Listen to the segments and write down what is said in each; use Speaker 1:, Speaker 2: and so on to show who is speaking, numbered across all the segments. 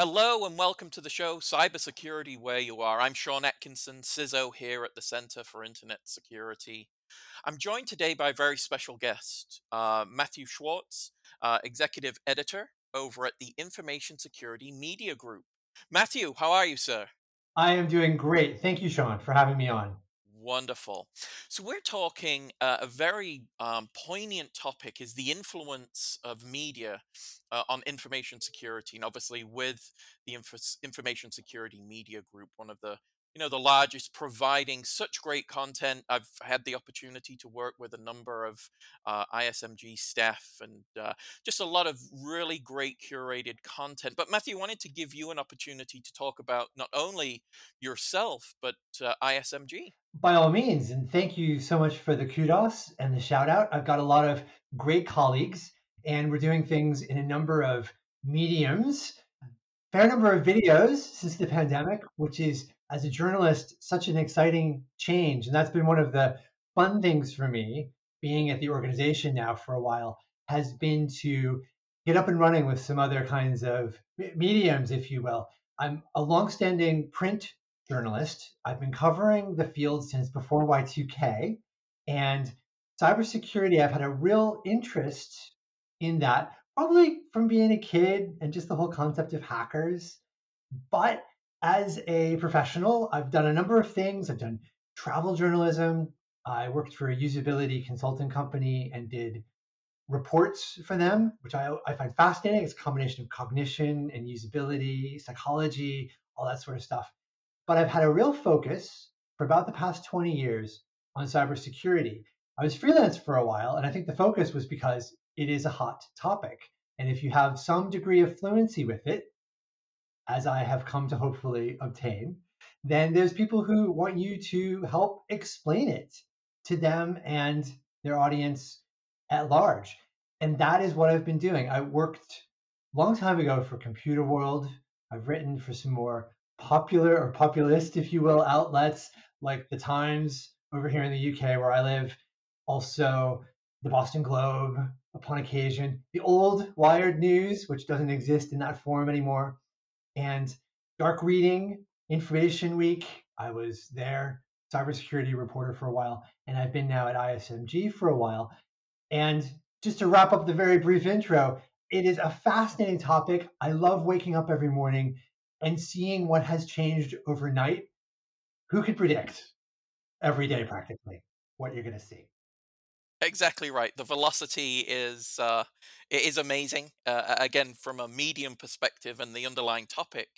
Speaker 1: Hello and welcome to the show Cybersecurity Where You Are. I'm Sean Atkinson, CISO here at the Center for Internet Security. I'm joined today by a very special guest, uh, Mathew Schwartz, uh, Executive Editor over at the Information Security Media Group. Mathew, how are you, sir?
Speaker 2: I am doing great. Thank you, Sean, for having me on.
Speaker 1: Wonderful. So we're talking uh, a very um, poignant topic is the influence of media uh, on information security, and obviously with the Inf- Information Security Media Group, one of the you know the largest providing such great content. I've had the opportunity to work with a number of uh, ismg staff and uh, just a lot of really great curated content. But mathew wanted to give you an opportunity to talk about not only yourself but uh, ismg
Speaker 2: by all means and thank you so much for the kudos and the shout out. I've got a lot of great colleagues and we're doing things in a number of mediums fair number of videos since the pandemic which is as a journalist such an exciting change. And that's been one of the fun things for me being at the organization now for a while has been to get up and running with some other kinds of mediums if you will. I'm a longstanding print journalist. I've been covering the field since before y2k and cybersecurity i've had a real interest in that probably from being a kid and just the whole concept of hackers. But as a professional, I've done a number of things. I've done travel journalism. I worked for a usability consulting company and did reports for them, which I, I find fascinating. It's a combination of cognition and usability, psychology, all that sort of stuff. But I've had a real focus for about the past 20 years on cybersecurity. I was freelance for a while, and I think the focus was because it is a hot topic. And if you have some degree of fluency with it, as I have come to hopefully obtain, then there's people who want you to help explain it to them and their audience at large. And that is what I've been doing. I worked a long time ago for Computer World. I've written for some more popular or populist, if you will, outlets like the Times over here in the UK where I live. Also, the Boston Globe upon occasion, the old Wired News, which doesn't exist in that form anymore and dark reading, Information Week. I was there, cybersecurity reporter for a while, and I've been now at ISMG for a while. And just to wrap up the very brief intro, it is a fascinating topic. I love waking up every morning and seeing what has changed overnight. Who could predict every day practically what you're going to see?
Speaker 1: Exactly right. The velocity is uh, it is amazing. Uh, again, from a medium perspective and the underlying topic,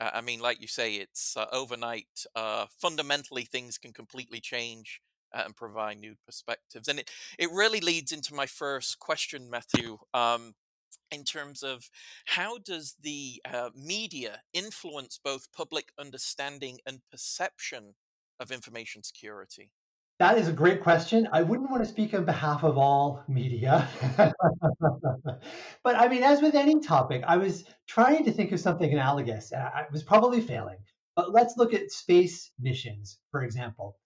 Speaker 1: uh, I mean, like you say, it's uh, overnight. Uh, fundamentally, things can completely change uh, and provide new perspectives. And it it really leads into my first question, Mathew. Um, in terms of how does the media influence both public understanding and perception of information security?
Speaker 2: That is a great question. I wouldn't want to speak on behalf of all media. but I mean, as with any topic, I was trying to think of something analogous. I was probably failing. But let's look at space missions, for example.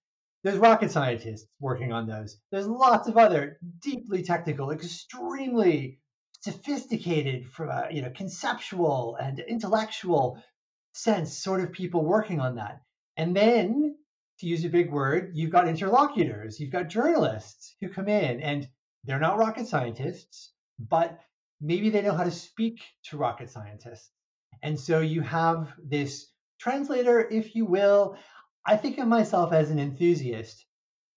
Speaker 2: There's rocket scientists working on those. There's lots of other deeply technical, extremely sophisticated, from a uh, you know conceptual and intellectual sense, sort of people working on that. And then to use a big word, you've got interlocutors, you've got journalists who come in and they're not rocket scientists, but maybe they know how to speak to rocket scientists. And so you have this translator, if you will. I think of myself as an enthusiast.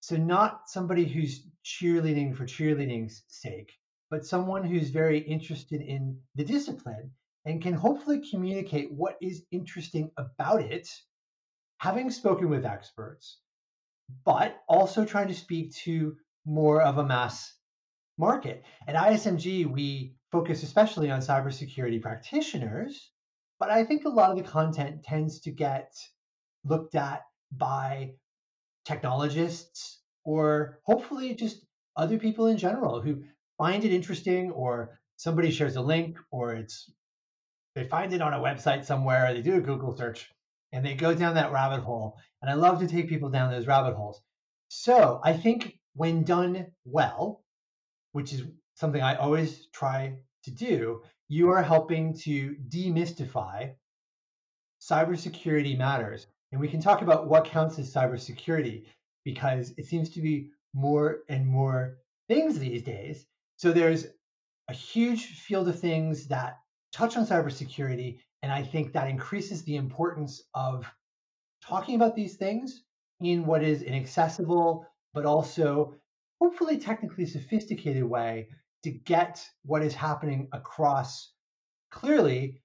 Speaker 2: So, not somebody who's cheerleading for cheerleading's sake, but someone who's very interested in the discipline and can hopefully communicate what is interesting about it having spoken with experts, but also trying to speak to more of a mass market. At ISMG, we focus especially on cybersecurity practitioners, but I think a lot of the content tends to get looked at by technologists or hopefully just other people in general who find it interesting or somebody shares a link or it's they find it on a website somewhere they do a google search and they go down that rabbit hole and i love to take people down those rabbit holes so i think when done well which is something i always try to do you are helping to demystify cybersecurity matters and we can talk about what counts as cybersecurity because it seems to be more and more things these days. So there's a huge field of things that touch on cybersecurity. And I think that increases the importance of talking about these things in what is an accessible, but also hopefully technically sophisticated way to get what is happening across clearly,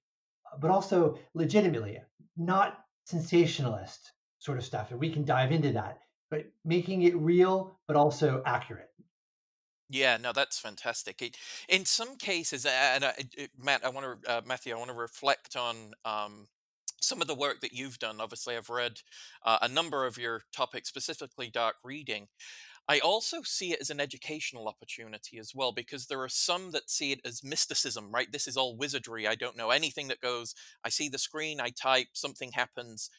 Speaker 2: but also legitimately, not sensationalist sort of stuff. And we can dive into that, but making it real, but also accurate.
Speaker 1: Yeah, no, that's fantastic. It, in some cases, and I, it, Matt, I want to, uh, Mathew, I want to reflect on um, some of the work that you've done. Obviously, I've read uh, a number of your topics, specifically dark reading. I also see it as an educational opportunity as well, because there are some that see it as mysticism, right? This is all wizardry. I don't know anything that goes, I see the screen, I type, something happens,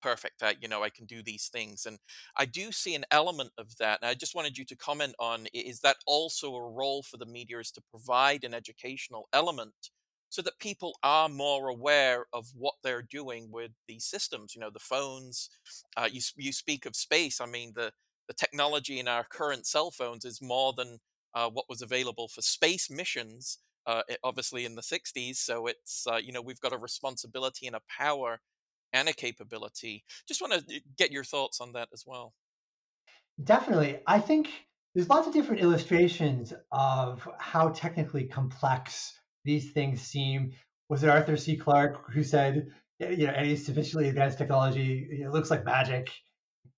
Speaker 1: perfect I, you know i can do these things and i do see an element of that and i just wanted you to comment on is that also a role for the media is to provide an educational element so that people are more aware of what they're doing with these systems you know the phones uh, you, you speak of space i mean the the technology in our current cell phones is more than uh, what was available for space missions uh, obviously in the 60s so it's uh, you know we've got a responsibility and a power and a capability. Just want to uh, get your thoughts on that as well.
Speaker 2: Definitely. I think there's lots of different illustrations of how technically complex these things seem. Was it Arthur C. Clarke who said, you know, any sufficiently advanced technology it looks like magic?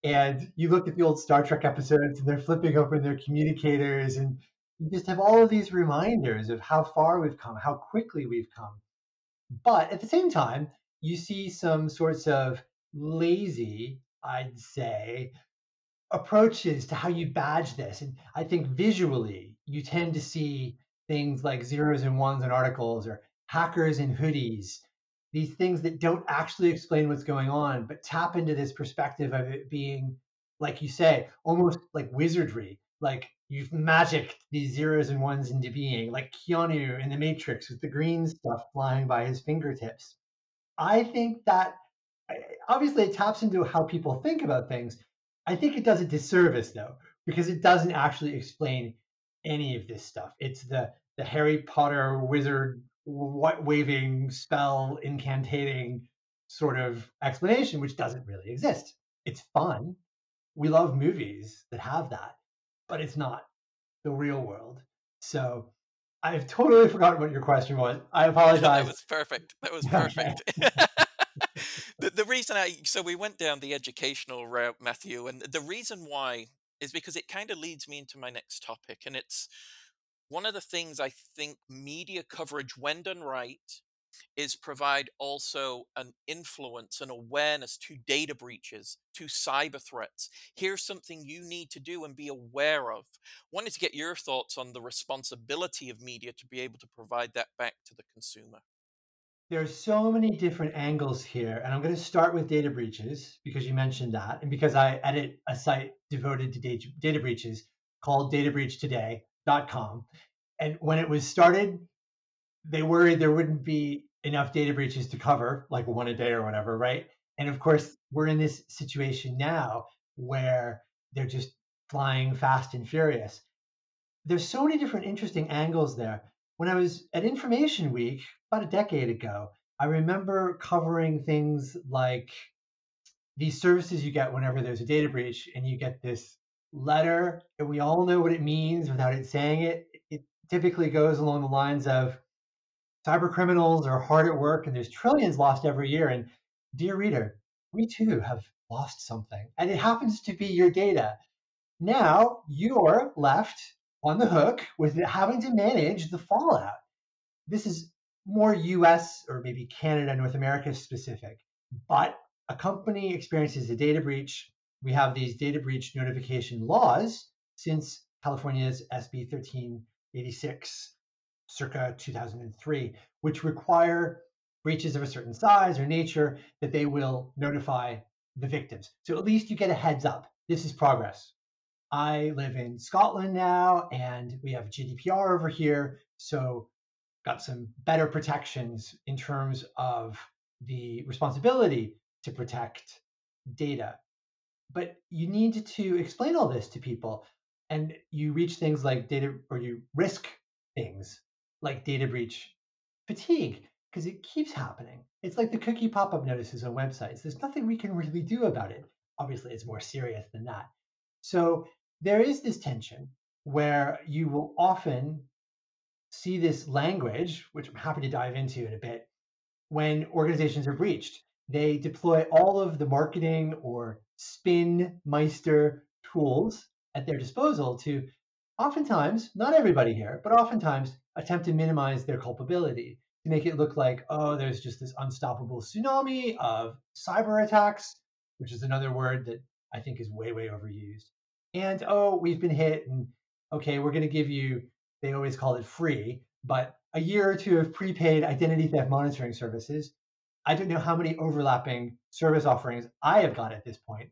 Speaker 2: And you look at the old Star Trek episodes and they're flipping open their communicators and you just have all of these reminders of how far we've come, how quickly we've come. But at the same time, you see some sorts of lazy, I'd say, approaches to how you badge this. And I think visually, you tend to see things like zeros and ones in articles or hackers in hoodies, these things that don't actually explain what's going on, but tap into this perspective of it being, like you say, almost like wizardry. Like you've magicked these zeros and ones into being, like Keanu in the Matrix with the green stuff flying by his fingertips. I think that obviously it taps into how people think about things. I think it does a disservice though, because it doesn't actually explain any of this stuff. It's the the Harry Potter wizard what waving spell incantating sort of explanation, which doesn't really exist. It's fun. We love movies that have that, but it's not the real world. So I've totally forgotten what your question was. I apologize.
Speaker 1: that was perfect. That was perfect. the, the reason I so we went down the educational route, Mathew, and the reason why is because it kind of leads me into my next topic, and it's one of the things I think media coverage, when done right, is provide also an influence and awareness to data breaches, to cyber threats. Here's something you need to do and be aware of. Wanted to get your thoughts on the responsibility of media to be able to provide that back to the consumer.
Speaker 2: There are so many different angles here, and I'm going to start with data breaches because you mentioned that, and because I edit a site devoted to data, data breaches called databreachtoday.com. And when it was started, they worried there wouldn't be enough data breaches to cover, like one a day or whatever, right? And of course, we're in this situation now where they're just flying fast and furious. There's so many different interesting angles there. When I was at Information Week about a decade ago, I remember covering things like these services you get whenever there's a data breach and you get this letter and we all know what it means without it saying it. It typically goes along the lines of cyber criminals are hard at work and there's trillions lost every year. And dear reader, we too have lost something and it happens to be your data. Now you're left on the hook with having to manage the fallout. This is more US or maybe Canada, North America specific. But a company experiences a data breach. We have these data breach notification laws since California's SB 1386 circa 2003, which require breaches of a certain size or nature that they will notify the victims. So at least you get a heads up. This is progress. I live in Scotland now and we have GDPR over here. So got some better protections in terms of the responsibility to protect data. But you need to explain all this to people. And you reach things like data, or you risk things like data breach fatigue because it keeps happening. It's like the cookie pop up notices on websites. There's nothing we can really do about it. Obviously, it's more serious than that. So there is this tension where you will often see this language, which I'm happy to dive into in a bit, when organizations are breached. They deploy all of the marketing or spin meister tools at their disposal to oftentimes, not everybody here, but oftentimes attempt to minimize their culpability to make it look like, oh, there's just this unstoppable tsunami of cyber attacks, which is another word that I think is way, way overused. And oh, we've been hit, and okay, we're going to give you, they always call it free, but a year or two of prepaid identity theft monitoring services. I don't know how many overlapping service offerings I have got at this point.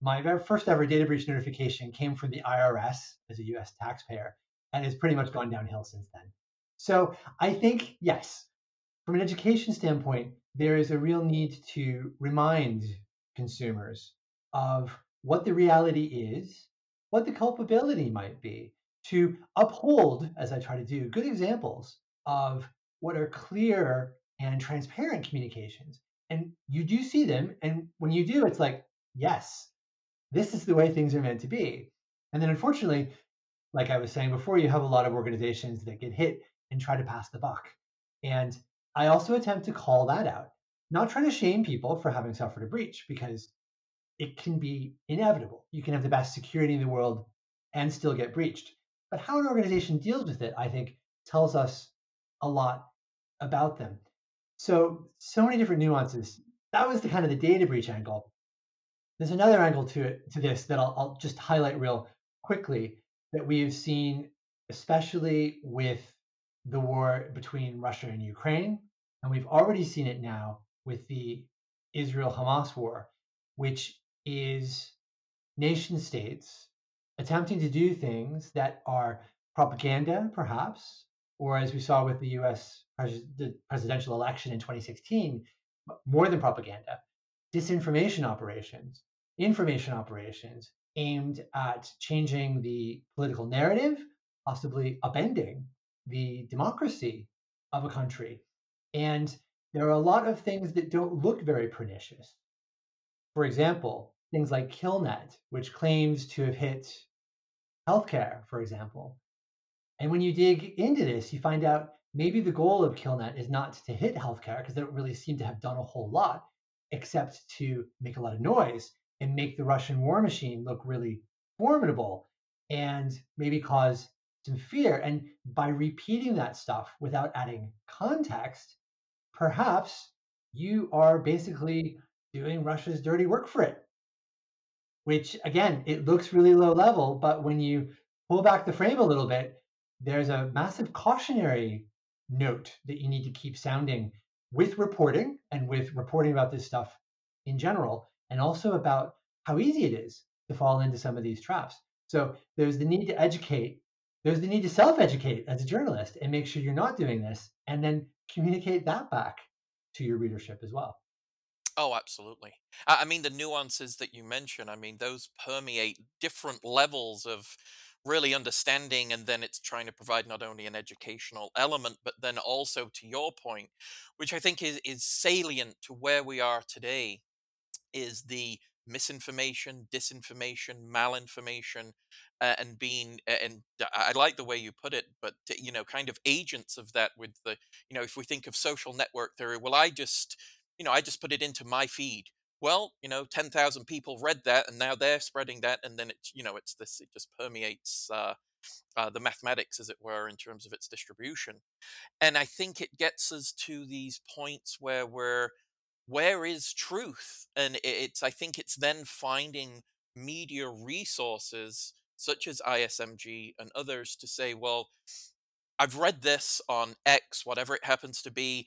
Speaker 2: My very first ever data breach notification came from the IRS as a US taxpayer and has pretty much gone downhill since then. So I think, yes, from an education standpoint, there is a real need to remind consumers of what the reality is, what the culpability might be, to uphold, as I try to do, good examples of what are clear and transparent communications. And you do see them. And when you do, it's like, yes, this is the way things are meant to be. And then unfortunately, like I was saying before, you have a lot of organizations that get hit and try to pass the buck. And I also attempt to call that out, not trying to shame people for having suffered a breach because it can be inevitable. You can have the best security in the world and still get breached. But how an organization deals with it, I think, tells us a lot about them. So, so many different nuances. That was the kind of the data breach angle. There's another angle to it to this that I'll, I'll just highlight real quickly that we have seen, especially with the war between Russia and Ukraine. And we've already seen it now with the Israel Hamas war, which is nation states attempting to do things that are propaganda, perhaps, or as we saw with the US pres- the presidential election in 2016, more than propaganda, disinformation operations, information operations aimed at changing the political narrative, possibly upending the democracy of a country. And there are a lot of things that don't look very pernicious. For example, things like KillNet, which claims to have hit healthcare, for example. And when you dig into this, you find out maybe the goal of KillNet is not to hit healthcare because they don't really seem to have done a whole lot except to make a lot of noise and make the Russian war machine look really formidable and maybe cause some fear. And by repeating that stuff without adding context, perhaps you are basically doing Russia's dirty work for it. Which again, it looks really low level, but when you pull back the frame a little bit, there's a massive cautionary note that you need to keep sounding with reporting and with reporting about this stuff in general, and also about how easy it is to fall into some of these traps. So there's the need to educate there's the need to self-educate as a journalist and make sure you're not doing this and then communicate that back to your readership as well
Speaker 1: Oh, absolutely. I I mean, the nuances that you mention, I mean, those permeate different levels of really understanding, and then it's trying to provide not only an educational element, but then also to your point, which I think is, is salient to where we are today, is the misinformation, disinformation, malinformation, uh, and being and I like the way you put it, but you know, kind of agents of that with the you know, if we think of social network theory, well, I just you know, I just put it into my feed. Well, you know, ten thousand people read that, and now they're spreading that, and then it's you know, it's this it just permeates uh, uh, the mathematics, as it were, in terms of its distribution. And I think it gets us to these points where we're where is truth? And it's I think it's then finding media resources such as ISMG and others to say, well, I've read this on X, whatever it happens to be.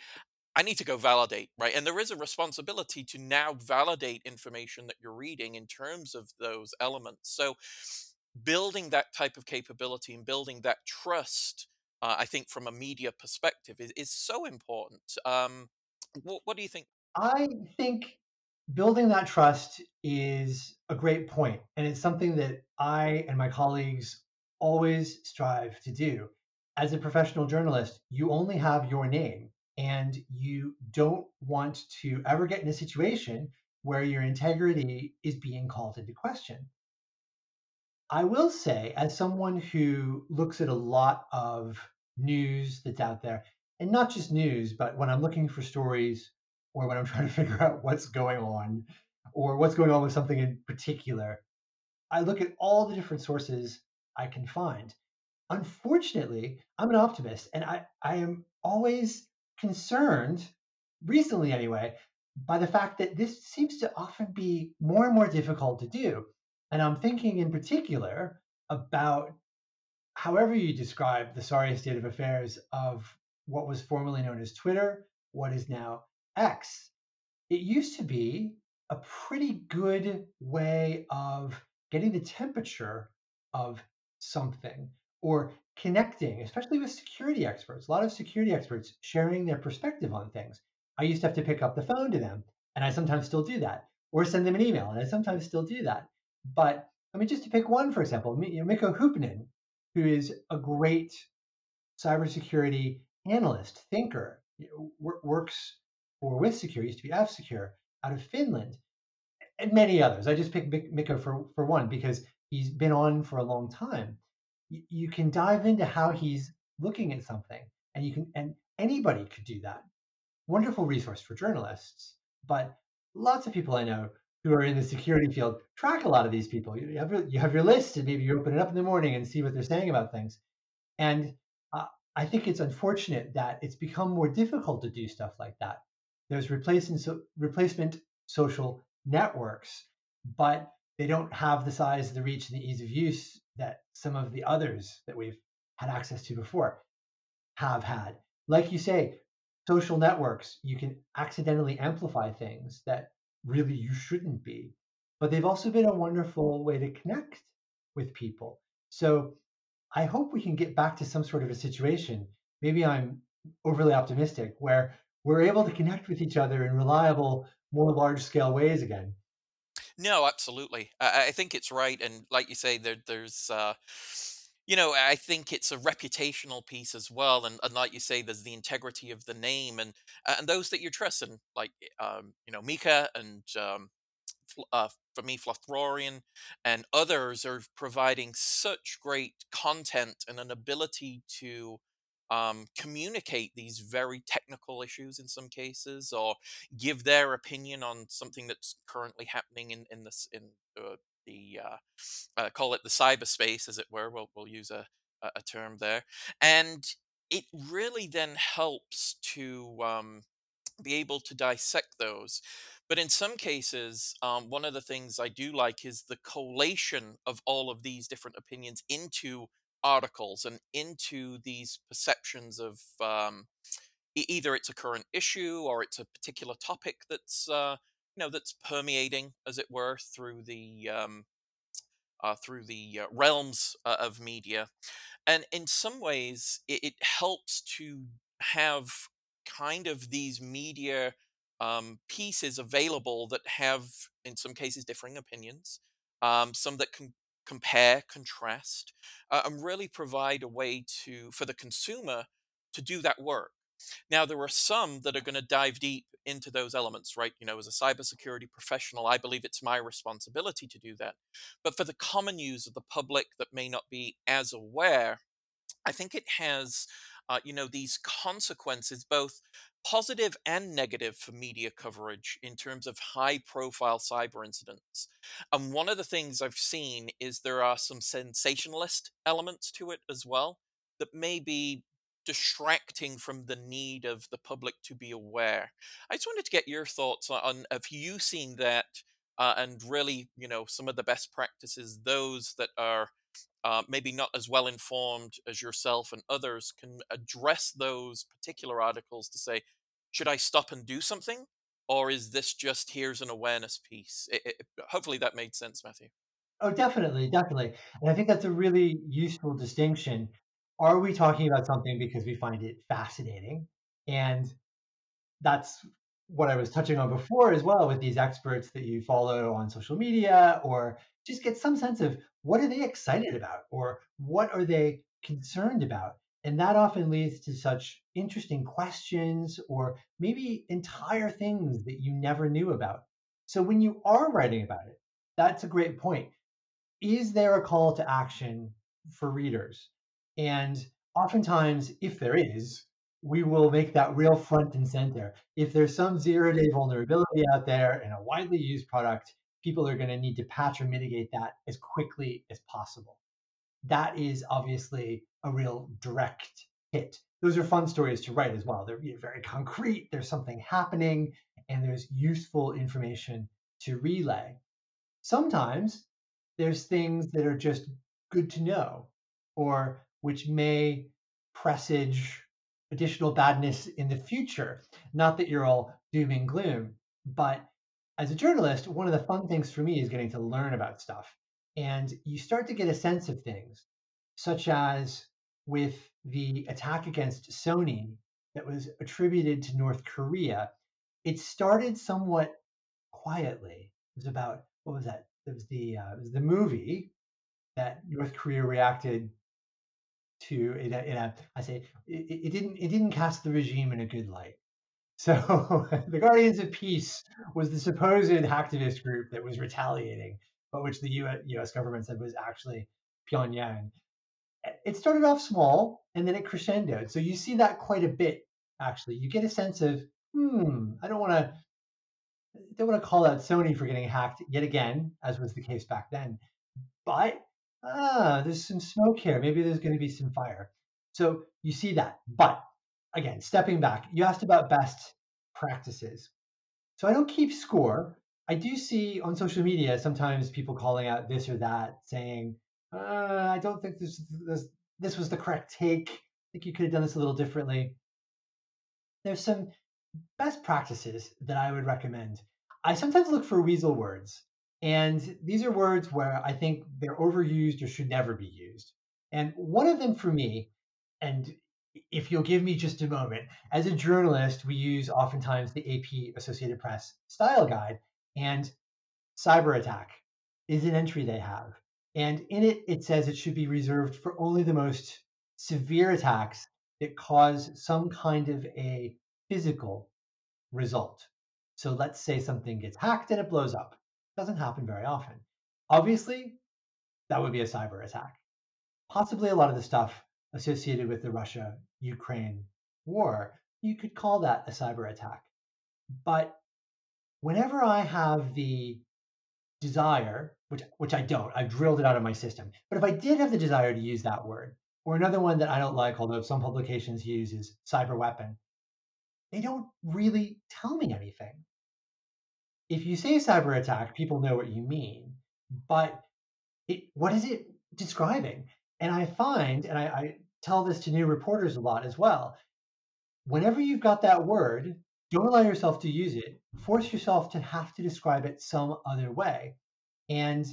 Speaker 1: I need to go validate, right? And there is a responsibility to now validate information that you're reading in terms of those elements. So, building that type of capability and building that trust, uh, I think, from a media perspective, is, is so important. Um, what, what do you think?
Speaker 2: I think building that trust is a great point, and it's something that I and my colleagues always strive to do. As a professional journalist, you only have your name, and you don't want to ever get in a situation where your integrity is being called into question. I will say, as someone who looks at a lot of news that's out there, and not just news, but when I'm looking for stories or when I'm trying to figure out what's going on or what's going on with something in particular, I look at all the different sources I can find. Unfortunately, I'm an optimist and I, I am always concerned, recently anyway, by the fact that this seems to often be more and more difficult to do. And I'm thinking in particular about however you describe the sorry state of affairs of what was formerly known as Twitter, what is now X, it used to be a pretty good way of getting the temperature of something or connecting, especially with security experts. A lot of security experts sharing their perspective on things. I used to have to pick up the phone to them, and I sometimes still do that, or send them an email, and I sometimes still do that. But I mean, just to pick one, for example, Mikko Hyppönen, who is a great cybersecurity analyst, thinker, works for WithSecure, used to be F-Secure, out of Finland, and many others. I just picked Mikko for, for one because he's been on for a long time. You, you can dive into how he's looking at something, and you can, and anybody could do that. Wonderful resource for journalists, but lots of people I know who are in the security field track a lot of these people. You have your, you have your list, and maybe you open it up in the morning and see what they're saying about things. And uh, I think it's unfortunate that it's become more difficult to do stuff like that. There's replacement, so, replacement social networks, but they don't have the size, the reach, and the ease of use that some of the others that we've had access to before have had. Like you say, social networks, you can accidentally amplify things that really you shouldn't be, but they've also been a wonderful way to connect with people. So I hope we can get back to some sort of a situation. Maybe I'm overly optimistic where we're able to connect with each other in reliable, more large scale ways again.
Speaker 1: No, absolutely. I, I think it's right, and like you say, there, there's. Uh, you know, I think it's a reputational piece as well, and, and like you say, there's the integrity of the name, and and those that you trust, and like um, you know, Mika and um, uh, for me, Flothrorian and others are providing such great content and an ability to um, communicate these very technical issues in some cases, or give their opinion on something that's currently happening in in this in uh, the uh, uh, call it the cyberspace, as it were. We'll we'll use a a term there, and it really then helps to um, be able to dissect those. But in some cases, um, one of the things I do like is the collation of all of these different opinions into articles and into these perceptions of um, either it's a current issue or it's a particular topic that's uh, you know that's permeating, as it were, through the um, uh, through the uh, realms uh, of media, and in some ways, it, it, helps to have kind of these media um, pieces available that have, in some cases, differing opinions. Um, some that can compare, contrast, uh, and really provide a way to for the consumer to do that work. Now, there are some that are going to dive deep into those elements, right? You know, as a cybersecurity professional, I believe it's my responsibility to do that. But for the common use of the public that may not be as aware, I think it has, uh, you know, these consequences both positive and negative for media coverage in terms of high profile cyber incidents. And one of the things I've seen is there are some sensationalist elements to it as well that may be distracting from the need of the public to be aware. I just wanted to get your thoughts on have you seen that uh, and really, you know, some of the best practices, those that are uh, maybe not as well informed as yourself and others can address those particular articles to say, should I stop and do something? Or is this just here's an awareness piece? It, it, hopefully that made sense, Mathew.
Speaker 2: Oh, definitely, definitely. And I think that's a really useful distinction. Are we talking about something because we find it fascinating? And that's what I was touching on before as well with these experts that you follow on social media, or just get some sense of what are they excited about or what are they concerned about. And that often leads to such interesting questions or maybe entire things that you never knew about. So when you are writing about it, that's a great point. Is there a call to action for readers? And oftentimes, if there is, we will make that real front and center. If there's some zero day vulnerability out there in a widely used product, people are going to need to patch or mitigate that as quickly as possible. That is obviously a real direct hit. Those are fun stories to write as well. They're very concrete, there's something happening, and there's useful information to relay. Sometimes there's things that are just good to know or which may presage additional badness in the future. Not that you're all doom and gloom, but as a journalist, one of the fun things for me is getting to learn about stuff. And you start to get a sense of things, such as with the attack against Sony that was attributed to North Korea. It started somewhat quietly. It was about what was that? It was the uh, it was the movie that North Korea reacted to in a, in a I say it, it didn't it didn't cast the regime in a good light. So the Guardians of Peace was the supposed hacktivist group that was retaliating, but which the US, US government said was actually Pyongyang. It started off small and then it crescendoed. So you see that quite a bit actually. You get a sense of, hmm, I don't want to don't want to call out Sony for getting hacked yet again, as was the case back then. But ah, there's some smoke here. Maybe there's going to be some fire. So you see that. But again, stepping back, you asked about best practices. So I don't keep score. I do see on social media sometimes people calling out this or that, saying, uh, "I don't think this, this this was the correct take. I think you could have done this a little differently." There's some best practices that I would recommend. I sometimes look for weasel words. And these are words where I think they're overused or should never be used. And one of them for me, and if you'll give me just a moment, as a journalist, we use oftentimes the AP Associated Press style guide, and cyber attack is an entry they have. And in it, it says it should be reserved for only the most severe attacks that cause some kind of a physical result. So let's say something gets hacked and it blows up. Doesn't happen very often. Obviously, that would be a cyber attack. Possibly a lot of the stuff associated with the Russia Ukraine war, you could call that a cyber attack. But whenever I have the desire, which, which I don't, I've drilled it out of my system, but if I did have the desire to use that word, or another one that I don't like, although some publications use is cyber weapon, they don't really tell me anything if you say cyber attack, people know what you mean, but it, what is it describing? And I find, and I, I tell this to new reporters a lot as well, whenever you've got that word, don't allow yourself to use it. Force yourself to have to describe it some other way. And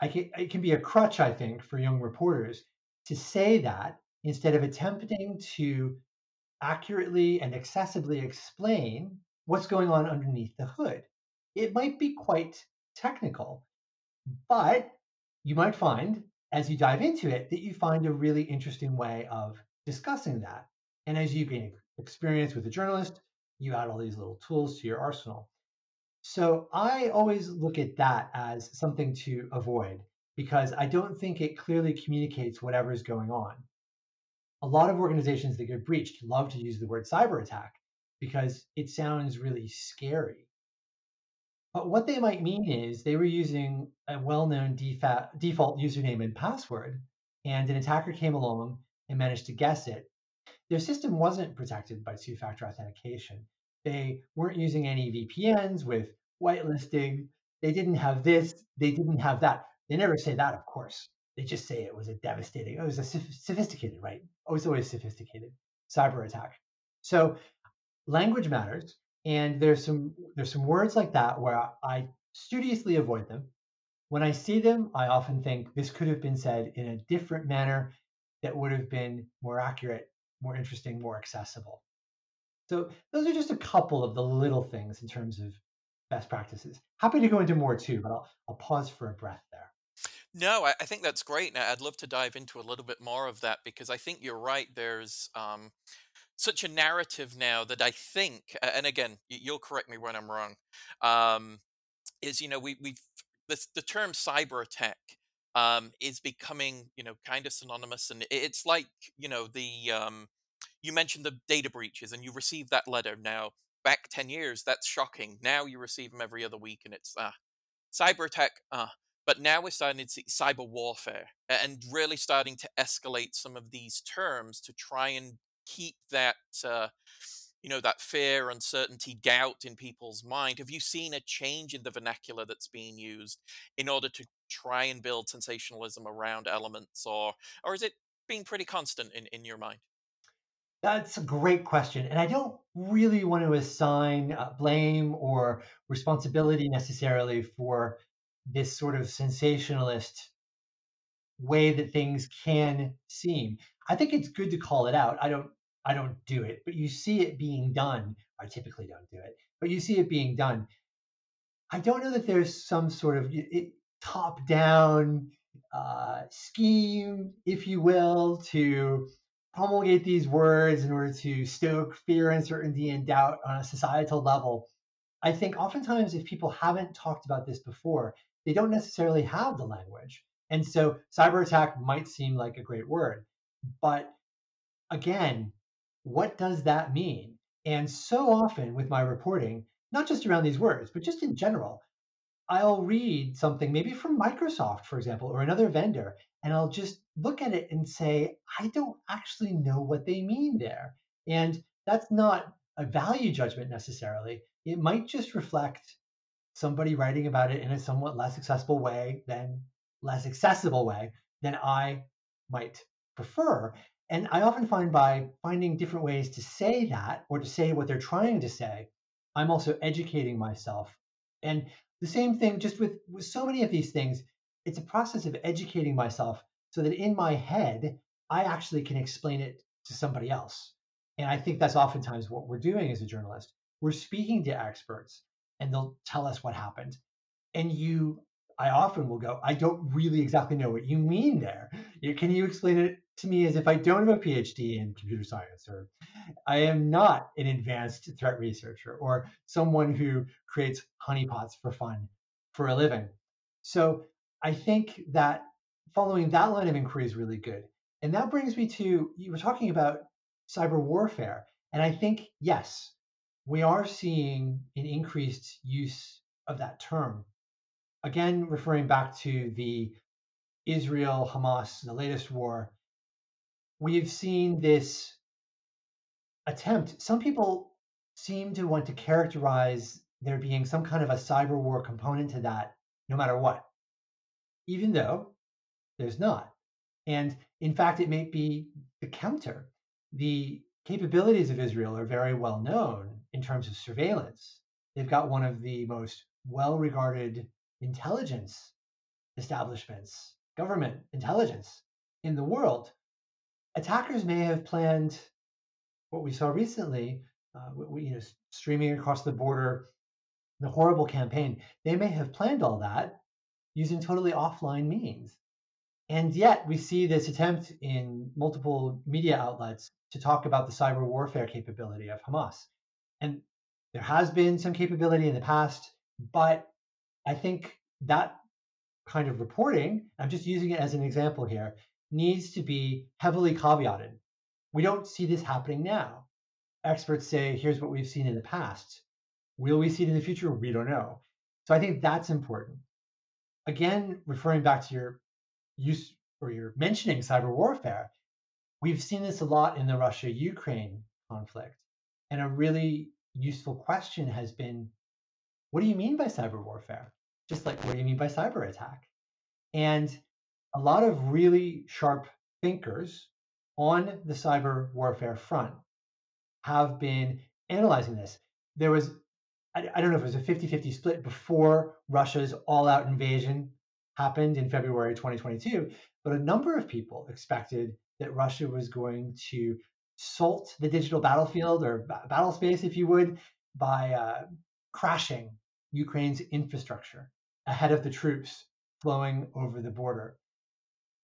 Speaker 2: I can, it can be a crutch, I think, for young reporters to say that instead of attempting to accurately and accessibly explain what's going on underneath the hood it might be quite technical, but you might find as you dive into it that you find a really interesting way of discussing that. And as you gain experience with a journalist, you add all these little tools to your arsenal. So I always look at that as something to avoid because I don't think it clearly communicates whatever is going on. A lot of organizations that get breached love to use the word cyber attack, because it sounds really scary. But what they might mean is they were using a well known default username and password, and an attacker came along and managed to guess it. Their system wasn't protected by two factor authentication. They weren't using any VPNs with whitelisting. They didn't have this, they didn't have that. They never say that, of course. They just say it was a devastating, it was a sophisticated, right? Oh, it's always sophisticated cyber attack. So language matters. And there's some there's some words like that where I studiously avoid them. When I see them, I often think this could have been said in a different manner that would have been more accurate, more interesting, more accessible. So those are just a couple of the little things in terms of best practices. Happy to go into more too, but I'll, I'll pause for a breath there.
Speaker 1: No, I, I think that's great. Now, I'd love to dive into a little bit more of that because I think you're right. There's um, such a narrative now that I think, and again, you'll correct me when I'm wrong, um, is you know we we've the the term cyber attack um, is becoming you know kind of synonymous, and it's like you know the um, you mentioned the data breaches, and you received that letter now back ten years. That's shocking. Now you receive them every other week, and it's ah cyber attack. Ah, but now we're starting to see cyber warfare and really starting to escalate some of these terms to try and keep that uh, you know that fear uncertainty doubt in people's mind have you seen a change in the vernacular that's being used in order to try and build sensationalism around elements or or is it being pretty constant in, in your mind
Speaker 2: that's a great question and i don't really want to assign uh, blame or responsibility necessarily for this sort of sensationalist way that things can seem i think it's good to call it out i don't I don't do it, but you see it being done. I typically don't do it, but you see it being done. I don't know that there's some sort of top down uh, scheme, if you will, to promulgate these words in order to stoke fear, uncertainty, and doubt on a societal level. I think oftentimes, if people haven't talked about this before, they don't necessarily have the language. And so cyber attack might seem like a great word. But again, what does that mean? And so often with my reporting, not just around these words, but just in general, I'll read something maybe from Microsoft, for example, or another vendor, and I'll just look at it and say, I don't actually know what they mean there. And that's not a value judgment necessarily. It might just reflect somebody writing about it in a somewhat less accessible way than less accessible way than I might prefer. And I often find by finding different ways to say that or to say what they're trying to say, I'm also educating myself. And the same thing, just with, with so many of these things, it's a process of educating myself so that in my head, I actually can explain it to somebody else. And I think that's oftentimes what we're doing as a journalist. We're speaking to experts and they'll tell us what happened. And you, I often will go, I don't really exactly know what you mean there. Can you explain it to me is if I don't have a PhD in computer science or I am not an advanced threat researcher or someone who creates honeypots for fun for a living. So I think that following that line of inquiry is really good. And that brings me to you were talking about cyber warfare. And I think, yes, we are seeing an increased use of that term. Again, referring back to the Israel Hamas, the latest war, we've seen this attempt. Some people seem to want to characterize there being some kind of a cyber war component to that, no matter what, even though there's not. And in fact, it may be the counter. The capabilities of Israel are very well known in terms of surveillance. They've got one of the most well regarded intelligence establishments, government intelligence in the world attackers may have planned what we saw recently, uh, we, you know, streaming across the border, the horrible campaign. They may have planned all that using totally offline means. And yet, we see this attempt in multiple media outlets to talk about the cyber warfare capability of Hamas. And there has been some capability in the past, but I think that kind of reporting, I'm just using it as an example here, needs to be heavily caveated. We don't see this happening now. experts say, here's what we've seen in the past. Will we see it in the future? We don't know. So I think that's important. Again, referring back to your use or your mentioning cyber warfare, we've seen this a lot in the Russia Ukraine conflict. And a really useful question has been what do you mean by cyber warfare? Just like, what do you mean by cyber attack? And a lot of really sharp thinkers on the cyber warfare front have been analyzing this. There was, I, I don't know if it was a 50 50 split before Russia's all out invasion happened in February 2022, but a number of people expected that Russia was going to salt the digital battlefield or battle space, if you would, by uh, crashing Ukraine's infrastructure ahead of the troops flowing over the border.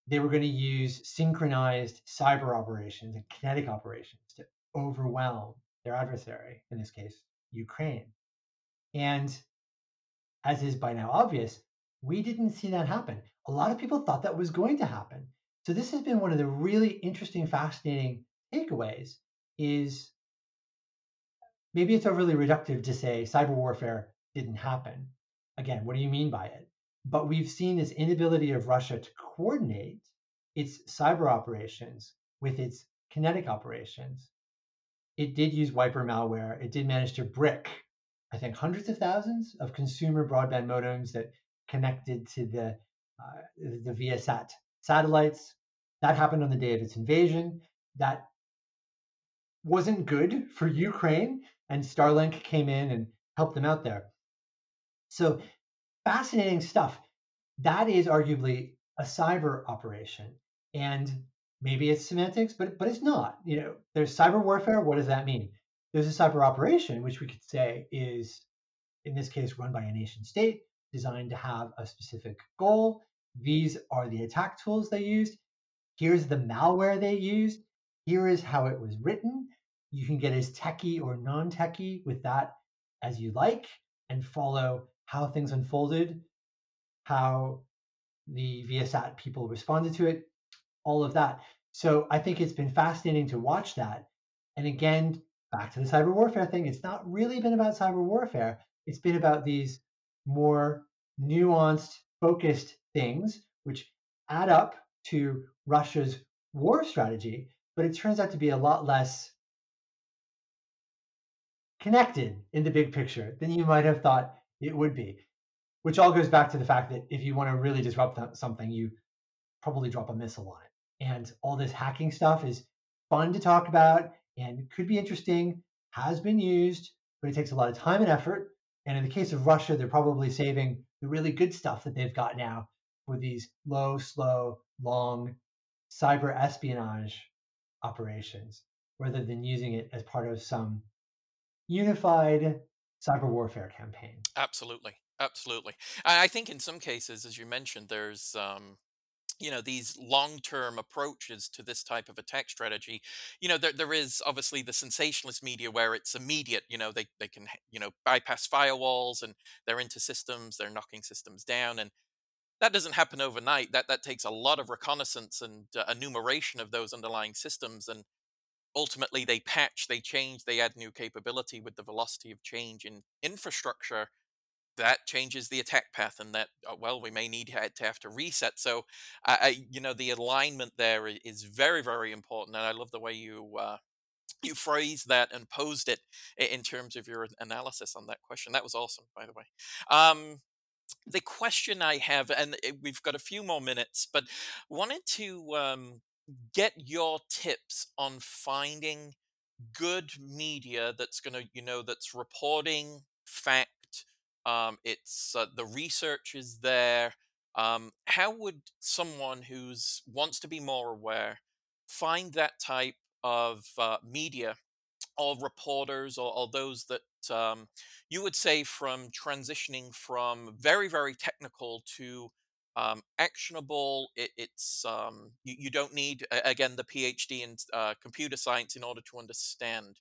Speaker 2: They were going to use synchronized cyber operations and kinetic operations to overwhelm their adversary, in this case, Ukraine. And as is by now obvious, we didn't see that happen. A lot of people thought that was going to happen. So this has been one of the really interesting, fascinating takeaways is maybe it's overly reductive to say cyber warfare didn't happen. Again, what do you mean by it? But we've seen this inability of Russia to coordinate its cyber operations with its kinetic operations. It did use wiper malware. It did manage to brick, I think, hundreds of thousands of consumer broadband modems that connected to the uh, the Viasat satellites. That happened on the day of its invasion. That wasn't good for Ukraine, and Starlink came in and helped them out there. So fascinating stuff. That is arguably a cyber operation. And maybe it's semantics, but but it's not. You know, there's cyber warfare. What does that mean? There's a cyber operation, which we could say is, in this case, run by a nation state, designed to have a specific goal. These are the attack tools they used. Here's the malware they used. Here is how it was written. You can get as techie or non-techie with that as you like and follow how things unfolded, how the VSAT people responded to it, all of that. So I think it's been fascinating to watch that. And again, back to the cyber warfare thing, it's not really been about cyber warfare. It's been about these more nuanced, focused things, which add up to Russia's war strategy, but it turns out to be a lot less connected in the big picture than you might have thought it would be. Which all goes back to the fact that if you want to really disrupt something, you probably drop a missile on it. And all this hacking stuff is fun to talk about and could be interesting, has been used, but it takes a lot of time and effort. And in the case of Russia, they're probably saving the really good stuff that they've got now for these low, slow, long cyber espionage operations rather than using it as part of some unified cyber warfare campaign.
Speaker 1: Absolutely, absolutely. I think in some cases, as you mentioned, there's um, you know these long-term approaches to this type of attack strategy you know there, there is obviously the sensationalist media where it's immediate you know they, they can you know bypass firewalls and they're into systems they're knocking systems down and that doesn't happen overnight that that takes a lot of reconnaissance and uh, enumeration of those underlying systems and ultimately they patch, they change, they add new capability with the velocity of change in infrastructure. That changes the attack path, and that uh, well, we may need to have to reset. So, I, you know, the alignment there is very, very important, and I love the way you uh, you phrased that and posed it in terms of your analysis on that question. That was awesome, by the way. Um, the question I have, and eh, we've got a few more minutes, but wanted to um, get your tips on finding good media that's going to you know that's reporting fact um, it's uh, the research is there um, how would someone who's wants to be more aware find that type of uh, media or reporters or, or those that um, you would say from transitioning from very very technical to um, actionable. It, it's um, you, you, don't need again the PhD in uh, computer science in order to understand.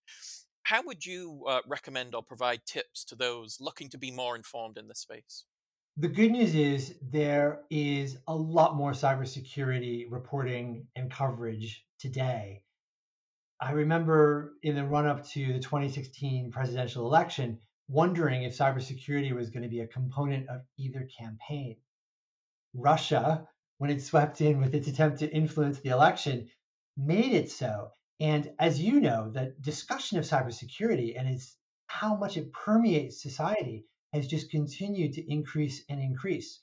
Speaker 1: How would you uh, recommend or provide tips to those looking to be more informed in this space?
Speaker 2: The good news is there is a lot more cybersecurity reporting and coverage today. I remember in the run up to the 2016 presidential election, wondering if cybersecurity was going to be a component of either campaign. Russia, when it swept in with its attempt to influence the election, made it so. And as you know, the discussion of cybersecurity and its how much it permeates society has just continued to increase and increase.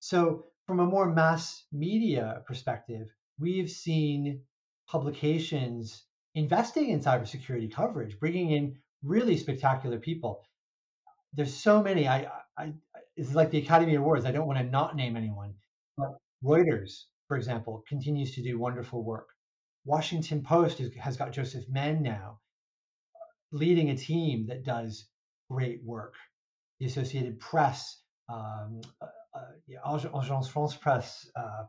Speaker 2: So, from a more mass media perspective, we've seen publications investing in cybersecurity coverage, bringing in really spectacular people. There's so many. I, I, it's like the Academy Awards. I don't want to not name anyone, but Reuters, for example, continues to do wonderful work. Washington Post has got Joseph Menn now leading a team that does great work. The Associated Press, um, uh, uh, Agence France Presse, uh,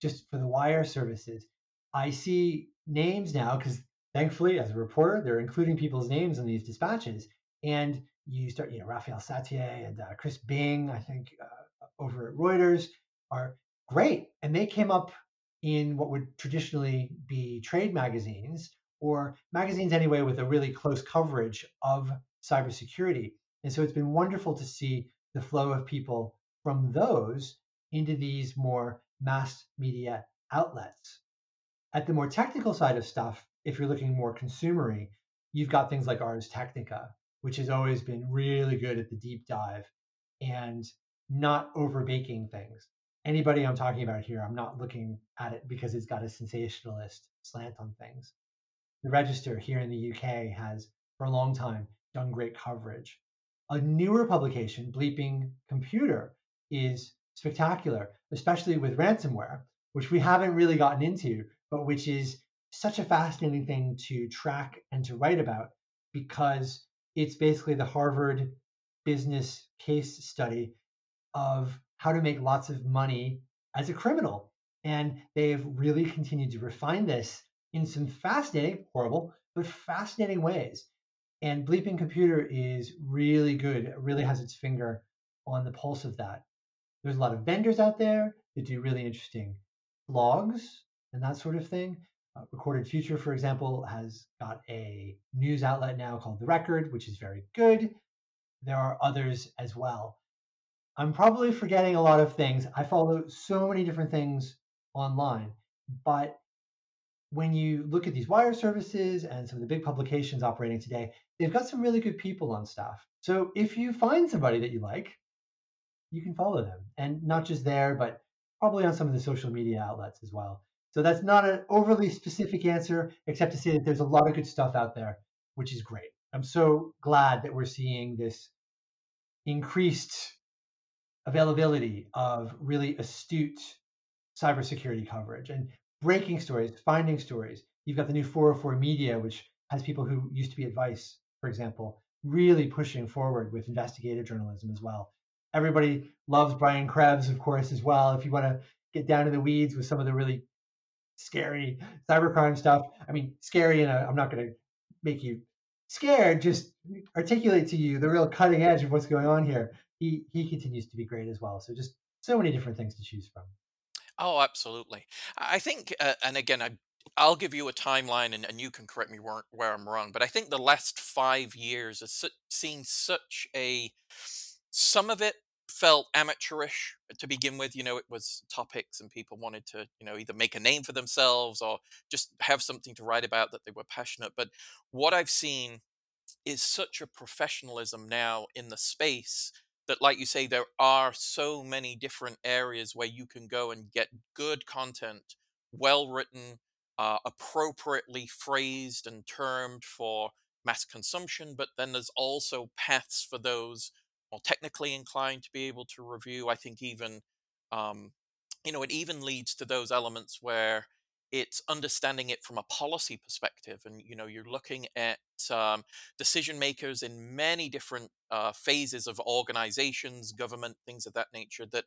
Speaker 2: just for the wire services. I see names now because thankfully, as a reporter, they're including people's names in these dispatches. And you start, you know, Raphael Satter and uh, Chris Bing, I think, uh, over at Reuters are great. And they came up in what would traditionally be trade magazines or magazines anyway with a really close coverage of cybersecurity. And so it's been wonderful to see the flow of people from those into these more mass media outlets. At the more technical side of stuff, if you're looking more consumery, you've got things like Ars Technica, which has always been really good at the deep dive and not over baking things. Anybody I'm talking about here, I'm not looking at it because it's got a sensationalist slant on things. The Register here in the UK has, for a long time, done great coverage. A newer publication, Bleeping Computer, is spectacular, especially with ransomware, which we haven't really gotten into, but which is such a fascinating thing to track and to write about because it's basically the Harvard business case study of how to make lots of money as a criminal. And they've really continued to refine this in some fascinating, horrible, but fascinating ways. And Bleeping Computer is really good. It really has its finger on the pulse of that. There's a lot of vendors out there that do really interesting blogs and that sort of thing. Uh, Recorded Future, for example, has got a news outlet now called The Record, which is very good. There are others as well. I'm probably forgetting a lot of things. I follow so many different things online, but when you look at these wire services and some of the big publications operating today, they've got some really good people on staff. So if you find somebody that you like, you can follow them. And not just there, but probably on some of the social media outlets as well. So that's not an overly specific answer, except to say that there's a lot of good stuff out there, which is great. I'm so glad that we're seeing this increased availability of really astute cybersecurity coverage and breaking stories, finding stories. You've got the new 404 media, which has people who used to be at Vice, for example, really pushing forward with investigative journalism as well. Everybody loves Brian Krebs, of course, as well. If you want to get down in the weeds with some of the really scary cybercrime stuff, I mean, scary, and I'm not going to make you scared, just articulate to you the real cutting edge of what's going on here. He he continues to be great as well. So just so many different things to choose from.
Speaker 1: Oh, absolutely. I think, uh, and again, I, I'll give you a timeline, and, and you can correct me where, where I'm wrong. But I think the last five years has su- seen such a some of it felt amateurish to begin with. You know, it was topics and people wanted to, you know, either make a name for themselves or just have something to write about that they were passionate. But what I've seen is such a professionalism now in the space that like you say there are so many different areas where you can go and get good content well written uh, appropriately phrased and termed for mass consumption but then there's also paths for those technically inclined to be able to review i think even um, you know it even leads to those elements where it's understanding it from a policy perspective and you know you're looking at um, decision makers in many different uh, phases of organizations government things of that nature that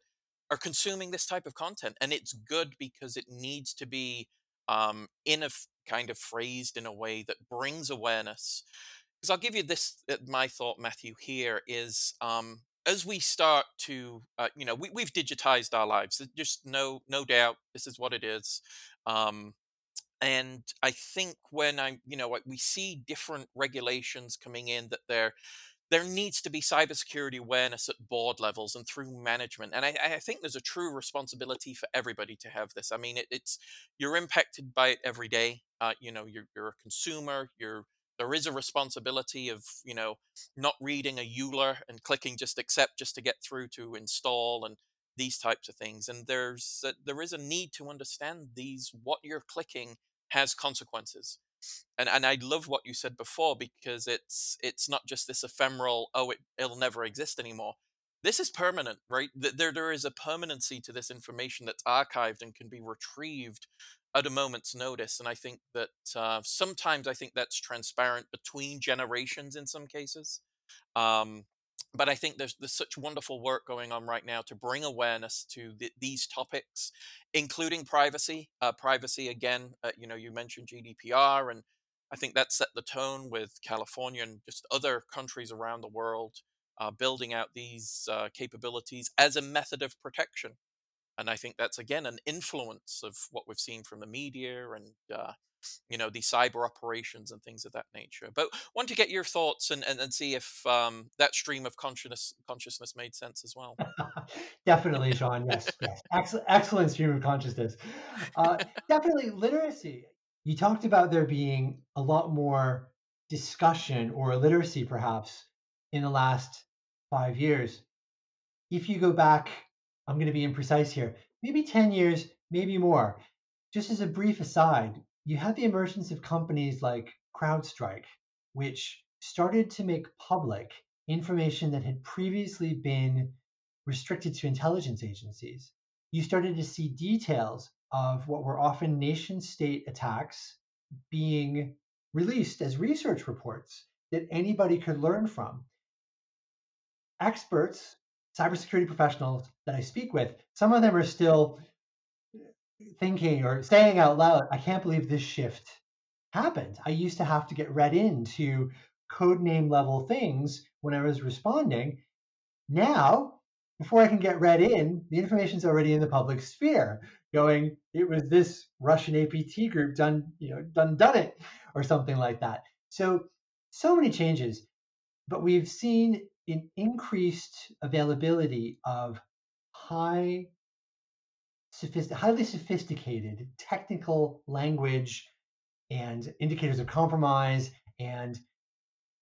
Speaker 1: are consuming this type of content and it's good because it needs to be um, in a f- kind of phrased in a way that brings awareness because i'll give you this uh, my thought mathew here is um, as we start to uh, you know we, we've digitized our lives just no no doubt this is what it is um, and I think when I, you know, we see different regulations coming in that they're there needs to be cybersecurity awareness at board levels and through management. And I, I, think there's a true responsibility for everybody to have this. I mean, it, it's you're impacted by it every day. Uh, you know, you're, you're a consumer. You're there is a responsibility of you know not reading a EULA and clicking just accept just to get through to install and these types of things. And there's a, there is a need to understand these what you're clicking has consequences and and I love what you said before because it's it's not just this ephemeral oh it, it'll never exist anymore. This is permanent, right? There there is a permanency to this information that's archived and can be retrieved at a moment's notice. And I think that uh, sometimes I think that's transparent between generations in some cases. Um, but I think there's there's such wonderful work going on right now to bring awareness to the, these topics, including privacy. Uh, privacy again, uh, you know, you mentioned GDPR, and I think that set the tone with California and just other countries around the world uh, building out these uh, capabilities as a method of protection. And I think that's again an influence of what we've seen from the media and uh, you know the cyber operations and things of that nature. But want to get your thoughts and, and, and see if um, that stream of consciousness consciousness made sense as well.
Speaker 2: Definitely sean. Yes yes. Excellent, excellent stream of consciousness. Uh, definitely literacy. You talked about there being a lot more discussion or literacy perhaps in the last five years if you go back i'm going to be imprecise here maybe 10 years maybe more just as a brief aside you had the emergence of companies like CrowdStrike, which started to make public information that had previously been restricted to intelligence agencies. You started to see details of what were often nation state attacks being released as research reports that anybody could learn from. Experts, cybersecurity professionals that I speak with, some of them are still thinking or saying out loud, I can't believe this shift happened. I used to have to get read into code name level things when I was responding. Now, before I can get read in, the information's already in the public sphere, going, it was this Russian APT group done, you know, done done it, or something like that. So, so many changes, but we've seen an increased availability of high highly sophisticated technical language and indicators of compromise and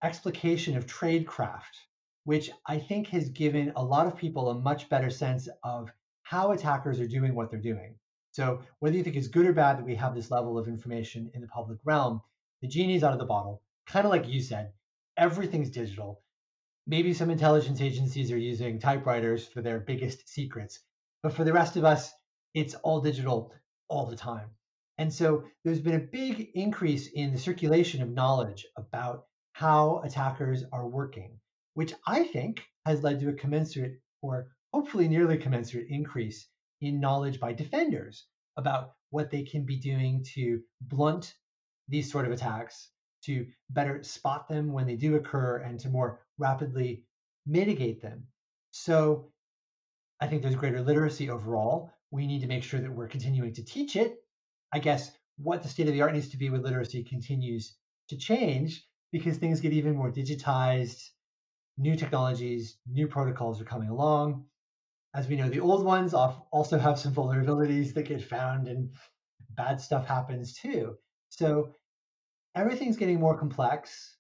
Speaker 2: explication of tradecraft, which I think has given a lot of people a much better sense of how attackers are doing what they're doing. So, whether you think it's good or bad that we have this level of information in the public realm, the genie's out of the bottle. Kind of like you said, everything's digital. Maybe some intelligence agencies are using typewriters for their biggest secrets. But for the rest of us, it's all digital all the time. And so there's been a big increase in the circulation of knowledge about how attackers are working, which I think has led to a commensurate or hopefully nearly commensurate increase in knowledge by defenders about what they can be doing to blunt these sort of attacks, to better spot them when they do occur, and to more rapidly mitigate them. So I think there's greater literacy overall we need to make sure that we're continuing to teach it. I guess what the state of the art needs to be with literacy continues to change because things get even more digitized, new technologies, new protocols are coming along. As we know, the old ones also have some vulnerabilities that get found and bad stuff happens too. So everything's getting more complex,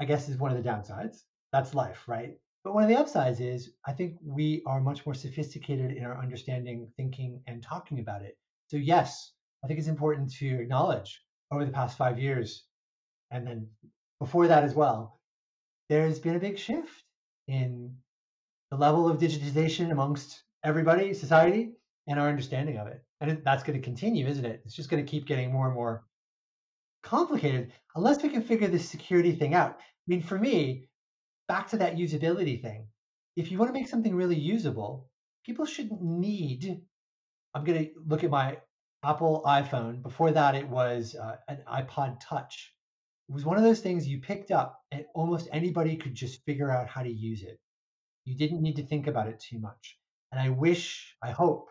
Speaker 2: I guess is one of the downsides. That's life, right? But one of the upsides is I think we are much more sophisticated in our understanding, thinking, and talking about it. So, yes, I think it's important to acknowledge over the past five years, and then before that as well, there's been a big shift in the level of digitization amongst everybody, society, and our understanding of it. And that's going to continue, isn't it? It's just going to keep getting more and more complicated unless we can figure this security thing out. I mean, for me, back to that usability thing. If you want to make something really usable, people shouldn't need. I'm going to look at my Apple iPhone. Before that, it was uh, an iPod Touch. It was one of those things you picked up and almost anybody could just figure out how to use it. You didn't need to think about it too much. And I wish, I hope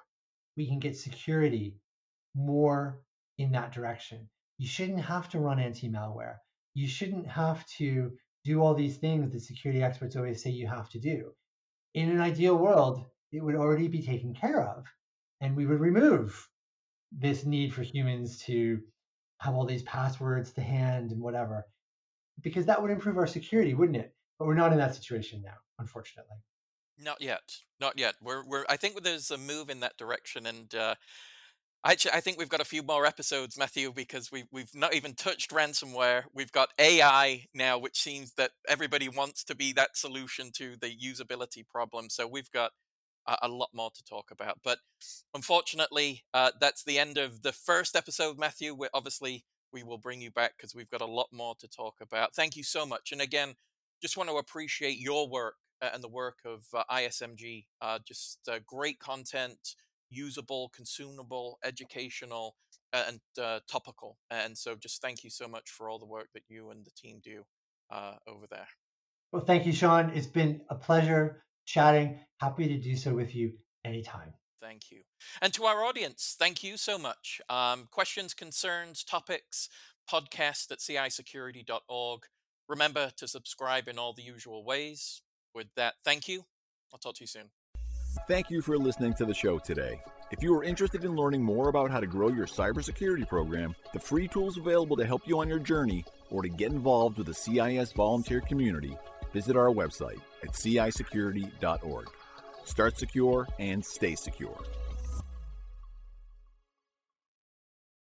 Speaker 2: we can get security more in that direction. You shouldn't have to run anti malware. You shouldn't have to do all these things that security experts always say you have to do. In an ideal world, it would already be taken care of, and we would remove this need for humans to have all these passwords to hand and whatever, because that would improve our security, wouldn't it? But we're not in that situation now, unfortunately.
Speaker 1: Not yet. Not yet. We're we're. I think there's a move in that direction, and uh, actually, I think we've got a few more episodes, Mathew, because we we've not even touched ransomware. We've got AI now, which seems that everybody wants to be that solution to the usability problem. So we've got a, a lot more to talk about. But unfortunately, uh, that's the end of the first episode, Mathew. we obviously we will bring you back because we've got a lot more to talk about. Thank you so much. And again, just want to appreciate your work uh, and the work of uh, ISMG. Uh, just uh, great content, usable, consumable, educational, uh, and uh, topical. And so, just thank you so much for all the work that you and the team do over there.
Speaker 2: Well, thank you, Sean. It's been a pleasure chatting. Happy to do so with you anytime.
Speaker 1: Thank you. And to our audience, thank you so much. Um, questions, concerns, topics, podcast at cisecurity.org. Remember to subscribe in all the usual ways. With that, thank you. I'll talk to you soon.
Speaker 3: Thank you for listening to the show today. If you are interested in learning more about how to grow your cybersecurity program, the free tools available to help you on your journey, or to get involved with the CIS volunteer community, visit our website at cisecurity.org. Start secure and stay secure.